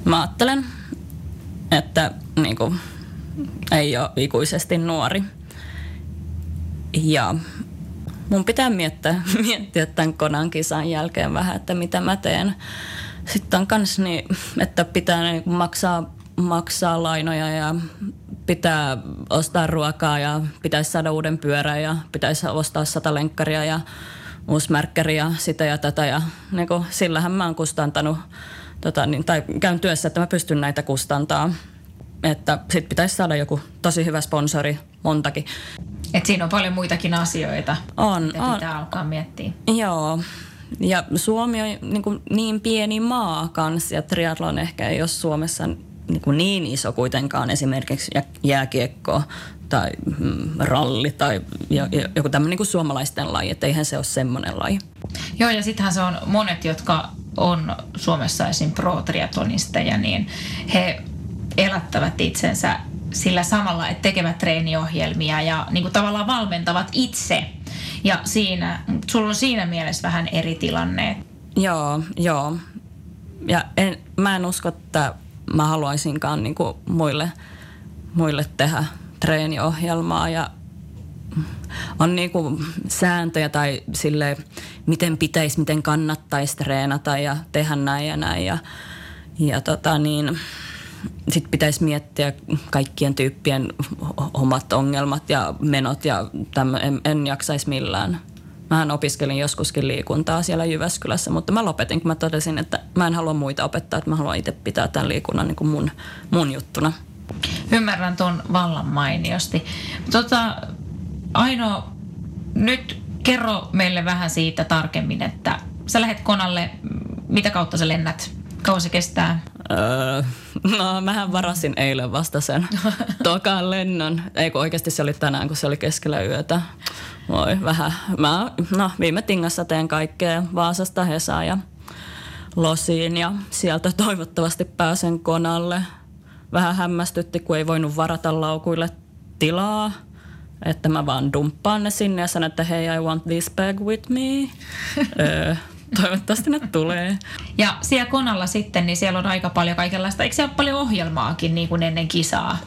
Mä ajattelen, että niin kuin, ei ole ikuisesti nuori. Ja mun pitää miettiä, miettiä tämän konan kisan jälkeen vähän, että mitä mä teen. Sitten on kans niin, että pitää niin maksaa, maksaa lainoja ja pitää ostaa ruokaa ja pitäisi saada uuden pyörän ja pitäisi ostaa sata lenkkaria ja uusi märkkäri ja sitä ja tätä. Ja niin kuin, sillähän mä oon kustantanut, tota, niin, tai käyn työssä, että mä pystyn näitä kustantaa. Että sit pitäisi saada joku tosi hyvä sponsori, montakin.
Et siinä on paljon muitakin asioita,
On,
mitä
on.
pitää alkaa miettiä.
Joo. Ja Suomi on niin, kuin niin pieni maa kanssa ja triathlon ehkä ei ole Suomessa niin, kuin niin iso kuitenkaan esimerkiksi jä- jääkiekko tai mm, ralli tai jo- jo- joku tämmöinen niin suomalaisten laji, että eihän se ole semmoinen laji.
Joo, ja sittenhän se on monet, jotka on Suomessa esim. pro-triatlonisteja, niin he elättävät itsensä sillä samalla, että tekevät treeniohjelmia ja niin kuin tavallaan valmentavat itse. Ja siinä, sulla on siinä mielessä vähän eri tilanne.
Joo, joo. Ja en, mä en usko, että mä haluaisinkaan niin kuin muille, muille tehdä treeniohjelmaa ja on niin kuin sääntöjä tai sille, miten pitäisi, miten kannattaisi treenata ja tehdä näin ja näin. Ja, ja tota niin, sitten pitäisi miettiä kaikkien tyyppien omat ongelmat ja menot ja tämmö, en, en jaksaisi millään. Mähän opiskelin joskuskin liikuntaa siellä Jyväskylässä, mutta mä lopetin, kun mä totesin, että mä en halua muita opettaa, että mä haluan itse pitää tämän liikunnan niin kuin mun, mun juttuna.
Ymmärrän tuon vallan mainiosti. Tota, Aino, nyt kerro meille vähän siitä tarkemmin, että sä lähet konalle, mitä kautta sä lennät? Kauan se kestää?
Öö, no, mähän varasin eilen vasta sen tokan lennon. Ei kun oikeasti se oli tänään, kun se oli keskellä yötä. Voi vähän. Mä no, viime tingassa teen kaikkea Vaasasta Hesaan ja Losiin ja sieltä toivottavasti pääsen konalle. Vähän hämmästytti, kun ei voinut varata laukuille tilaa. Että mä vaan dumppaan ne sinne ja sanon, että hei, I want this bag with me. öö, toivottavasti ne tulee.
Ja siellä konalla sitten, niin siellä on aika paljon kaikenlaista. Eikö siellä ole paljon ohjelmaakin niin kuin ennen kisaa?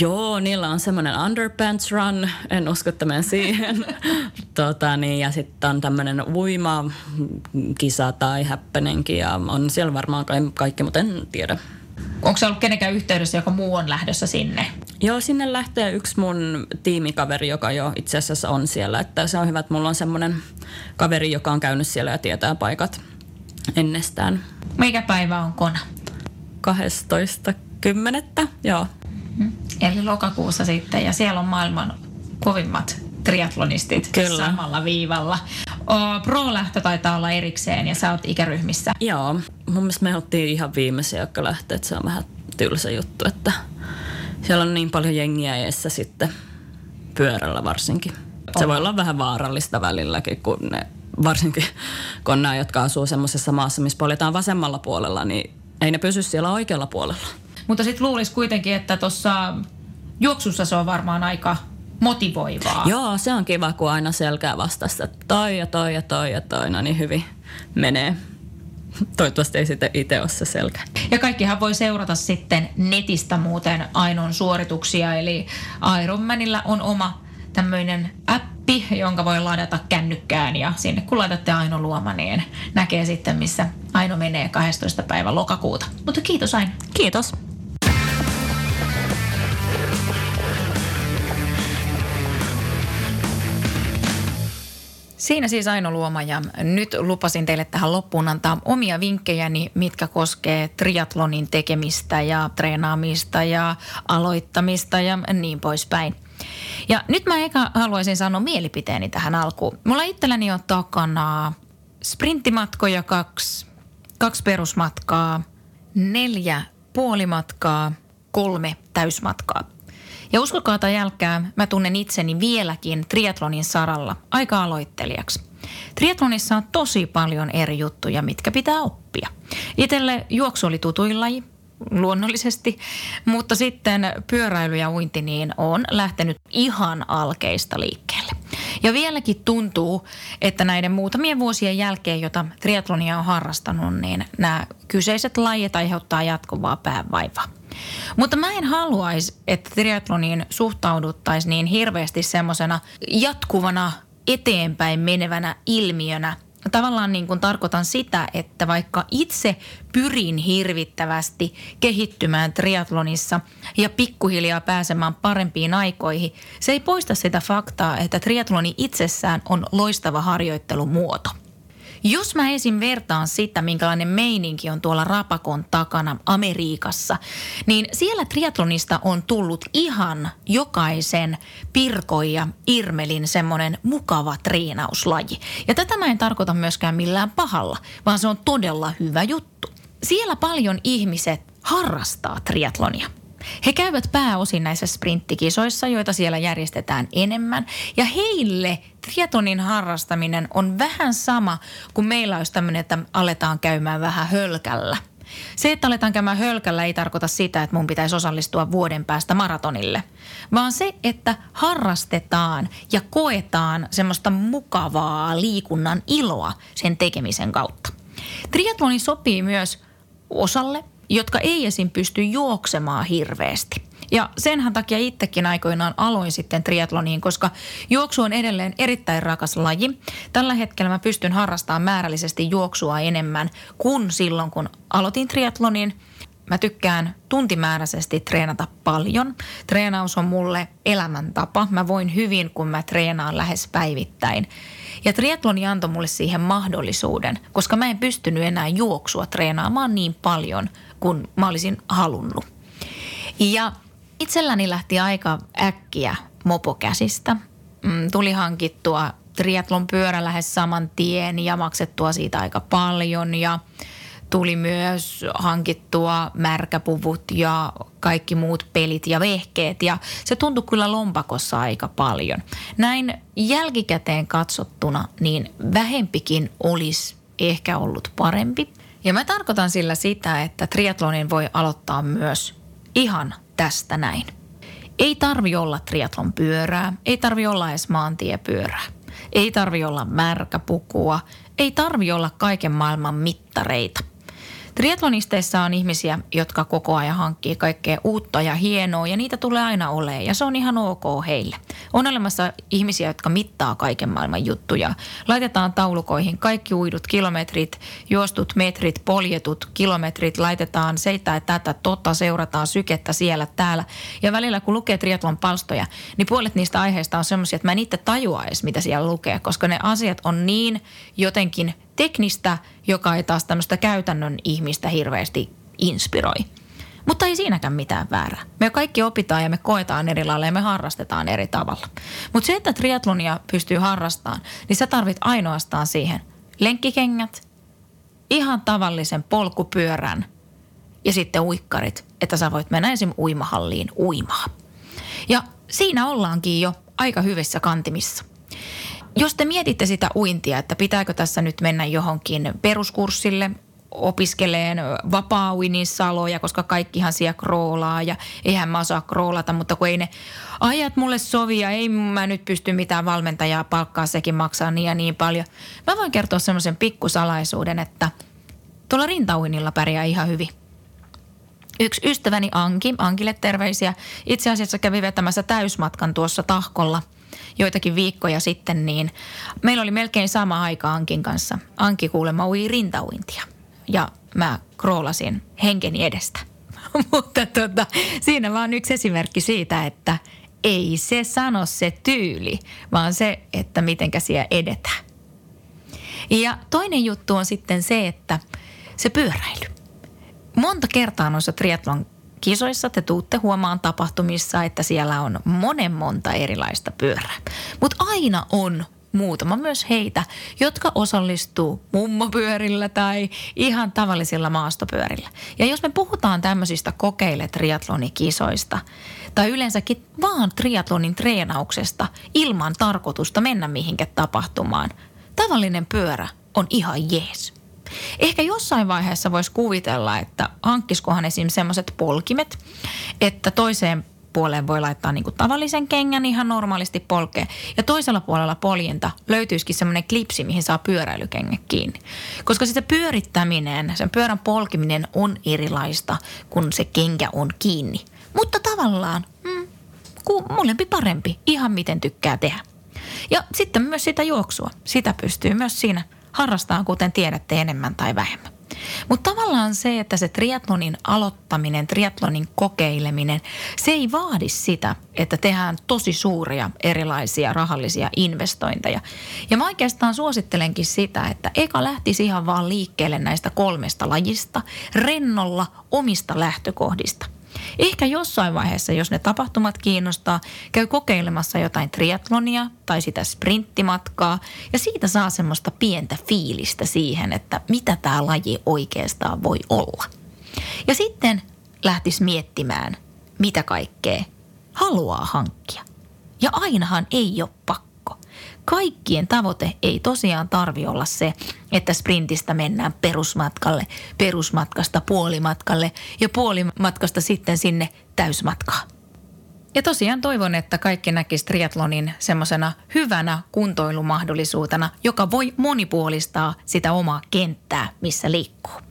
Joo, niillä on semmoinen underpants run, en usko, että menen siihen. tota, niin, ja sitten on tämmöinen uima kisa tai häppänenkin ja on siellä varmaan ka- kaikki, mutta en tiedä.
Onko se ollut kenenkään yhteydessä, joka muu on lähdössä sinne?
Joo, sinne lähtee yksi mun tiimikaveri, joka jo itse asiassa on siellä. Että se on hyvä, että mulla on semmoinen kaveri, joka on käynyt siellä ja tietää paikat ennestään.
Mikä päivä on kona?
12.10. Joo.
Eli lokakuussa sitten, ja siellä on maailman kovimmat triatlonistit
Kyllä.
samalla viivalla. Pro-lähtö taitaa olla erikseen, ja sä oot ikäryhmissä.
Joo, mun mielestä me oltiin ihan viimeisiä, jotka lähtee, että se on vähän tylsä juttu, että siellä on niin paljon jengiä eessä sitten pyörällä varsinkin. Se voi olla vähän vaarallista välilläkin, kun ne, varsinkin kun nämä, jotka asuu semmoisessa maassa, missä poljetaan vasemmalla puolella, niin ei ne pysy siellä oikealla puolella.
Mutta sitten luulisi kuitenkin, että tuossa juoksussa se on varmaan aika motivoivaa.
Joo, se on kiva, kun aina selkää vastassa, toi ja toi ja toi ja toi, no niin hyvin menee. Toivottavasti ei sitten itse ole se selkä.
Ja kaikkihan voi seurata sitten netistä muuten Ainon suorituksia, eli Ironmanilla on oma tämmöinen appi, jonka voi ladata kännykkään ja sinne kun laitatte Aino Luoma, niin näkee sitten missä Aino menee 12. päivä lokakuuta. Mutta kiitos Aino.
Kiitos.
Siinä siis Aino Luoma ja nyt lupasin teille tähän loppuun antaa omia vinkkejäni, mitkä koskee triatlonin tekemistä ja treenaamista ja aloittamista ja niin poispäin. Ja nyt mä eka haluaisin sanoa mielipiteeni tähän alkuun. Mulla itselläni on takana sprinttimatkoja kaksi, kaksi perusmatkaa, neljä puolimatkaa, kolme täysmatkaa. Ja uskokaa tai jälkää, mä tunnen itseni vieläkin triatlonin saralla aika aloittelijaksi. Triatlonissa on tosi paljon eri juttuja, mitkä pitää oppia. Itelle juoksu oli tutuin laji, luonnollisesti, mutta sitten pyöräily ja uinti niin on lähtenyt ihan alkeista liikkeelle. Ja vieläkin tuntuu, että näiden muutamien vuosien jälkeen, jota triatlonia on harrastanut, niin nämä kyseiset lajit aiheuttaa jatkuvaa päävaivaa. Mutta mä en haluaisi, että triatloniin suhtauduttaisiin niin hirveästi semmoisena jatkuvana eteenpäin menevänä ilmiönä. tavallaan niin kuin tarkoitan sitä, että vaikka itse pyrin hirvittävästi kehittymään triatlonissa ja pikkuhiljaa pääsemään parempiin aikoihin, se ei poista sitä faktaa, että triatloni itsessään on loistava harjoittelumuoto. Jos mä esim. vertaan sitä, minkälainen meininki on tuolla Rapakon takana Amerikassa, niin siellä triatlonista on tullut ihan jokaisen Pirko ja Irmelin semmoinen mukava treenauslaji. Ja tätä mä en tarkoita myöskään millään pahalla, vaan se on todella hyvä juttu. Siellä paljon ihmiset harrastaa triatlonia. He käyvät pääosin näissä sprinttikisoissa, joita siellä järjestetään enemmän. Ja heille triatonin harrastaminen on vähän sama kuin meillä olisi tämmöinen, että aletaan käymään vähän hölkällä. Se, että aletaan käymään hölkällä ei tarkoita sitä, että mun pitäisi osallistua vuoden päästä maratonille, vaan se, että harrastetaan ja koetaan semmoista mukavaa liikunnan iloa sen tekemisen kautta. Triatloni sopii myös osalle, jotka ei esim. pysty juoksemaan hirveästi. Ja senhän takia itsekin aikoinaan aloin sitten triatloniin, koska juoksu on edelleen erittäin rakas laji. Tällä hetkellä mä pystyn harrastamaan määrällisesti juoksua enemmän kuin silloin, kun aloitin triatlonin. Mä tykkään tuntimääräisesti treenata paljon. Treenaus on mulle elämäntapa. Mä voin hyvin, kun mä treenaan lähes päivittäin. Ja triatloni antoi mulle siihen mahdollisuuden, koska mä en pystynyt enää juoksua treenaamaan niin paljon kuin mä olisin halunnut. Ja itselläni lähti aika äkkiä mopo käsistä. Mm, tuli hankittua triatlon pyörä lähes saman tien ja maksettua siitä aika paljon ja tuli myös hankittua märkäpuvut ja kaikki muut pelit ja vehkeet ja se tuntui kyllä lompakossa aika paljon. Näin jälkikäteen katsottuna niin vähempikin olisi ehkä ollut parempi. Ja mä tarkoitan sillä sitä, että triatlonin voi aloittaa myös ihan tästä näin. Ei tarvi olla triatlon pyörää, ei tarvi olla edes maantiepyörää. Ei tarvi olla märkäpukua, ei tarvi olla kaiken maailman mittareita. Triatlonisteissa on ihmisiä, jotka koko ajan hankkii kaikkea uutta ja hienoa ja niitä tulee aina olemaan ja se on ihan ok heille. On olemassa ihmisiä, jotka mittaa kaiken maailman juttuja. Laitetaan taulukoihin kaikki uidut kilometrit, juostut metrit, poljetut kilometrit, laitetaan seitä ja tätä, totta, seurataan sykettä siellä täällä. Ja välillä kun lukee triatlon palstoja, niin puolet niistä aiheista on semmoisia, että mä en itse tajua edes, mitä siellä lukee, koska ne asiat on niin jotenkin teknistä, joka ei taas tämmöistä käytännön ihmistä hirveästi inspiroi. Mutta ei siinäkään mitään väärää. Me kaikki opitaan ja me koetaan eri lailla ja me harrastetaan eri tavalla. Mutta se, että triatlonia pystyy harrastamaan, niin sä tarvit ainoastaan siihen lenkkikengät, ihan tavallisen polkupyörän ja sitten uikkarit, että sä voit mennä esim. uimahalliin uimaan. Ja siinä ollaankin jo aika hyvissä kantimissa. Jos te mietitte sitä uintia, että pitääkö tässä nyt mennä johonkin peruskurssille, opiskeleen vapaa saloja, koska kaikkihan siellä kroolaa ja eihän mä osaa kroolata, mutta kun ei ne ajat mulle sovi ja ei mä nyt pysty mitään valmentajaa palkkaa, sekin maksaa niin ja niin paljon. Mä voin kertoa semmoisen pikkusalaisuuden, että tuolla rintauinilla pärjää ihan hyvin. Yksi ystäväni Anki, Ankille terveisiä, itse asiassa kävi vetämässä täysmatkan tuossa tahkolla – joitakin viikkoja sitten, niin meillä oli melkein sama aika Ankin kanssa. Anki kuulemma ui rintauintia ja mä kroolasin henkeni edestä. Mutta tota, siinä vaan yksi esimerkki siitä, että ei se sano se tyyli, vaan se, että mitenkä siellä edetään. Ja toinen juttu on sitten se, että se pyöräily. Monta kertaa noissa triatlon kisoissa te tuutte huomaan tapahtumissa, että siellä on monen monta erilaista pyörää. Mutta aina on muutama myös heitä, jotka osallistuu mummopyörillä tai ihan tavallisilla maastopyörillä. Ja jos me puhutaan tämmöisistä kokeile triatlonikisoista tai yleensäkin vaan triatlonin treenauksesta ilman tarkoitusta mennä mihinkä tapahtumaan, tavallinen pyörä on ihan jees. Ehkä jossain vaiheessa voisi kuvitella, että hankkiskohan esim. semmoiset polkimet, että toiseen puoleen voi laittaa niin tavallisen kengän ihan normaalisti polkeen. Ja toisella puolella poljinta löytyisikin semmoinen klipsi, mihin saa pyöräilykengät kiinni. Koska sitä pyörittäminen, sen pyörän polkiminen on erilaista, kun se kenkä on kiinni. Mutta tavallaan mm, molempi parempi, ihan miten tykkää tehdä. Ja sitten myös sitä juoksua. Sitä pystyy myös siinä harrastaa, kuten tiedätte, enemmän tai vähemmän. Mutta tavallaan se, että se triatlonin aloittaminen, triatlonin kokeileminen, se ei vaadi sitä, että tehdään tosi suuria erilaisia rahallisia investointeja. Ja mä oikeastaan suosittelenkin sitä, että eka lähtisi ihan vaan liikkeelle näistä kolmesta lajista, rennolla omista lähtökohdista – Ehkä jossain vaiheessa, jos ne tapahtumat kiinnostaa, käy kokeilemassa jotain triatlonia tai sitä sprinttimatkaa ja siitä saa semmoista pientä fiilistä siihen, että mitä tämä laji oikeastaan voi olla. Ja sitten lähtisi miettimään, mitä kaikkea haluaa hankkia. Ja ainahan ei ole pakko kaikkien tavoite ei tosiaan tarvi olla se, että sprintistä mennään perusmatkalle, perusmatkasta puolimatkalle ja puolimatkasta sitten sinne täysmatkaan. Ja tosiaan toivon, että kaikki näkisivät triatlonin semmoisena hyvänä kuntoilumahdollisuutena, joka voi monipuolistaa sitä omaa kenttää, missä liikkuu.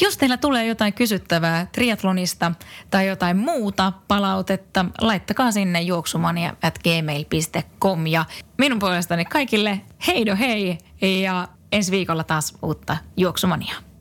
Jos teillä tulee jotain kysyttävää triatlonista tai jotain muuta palautetta, laittakaa sinne juoksumania at gmail.com ja minun puolestani kaikille heido hei ja ensi viikolla taas uutta juoksumania.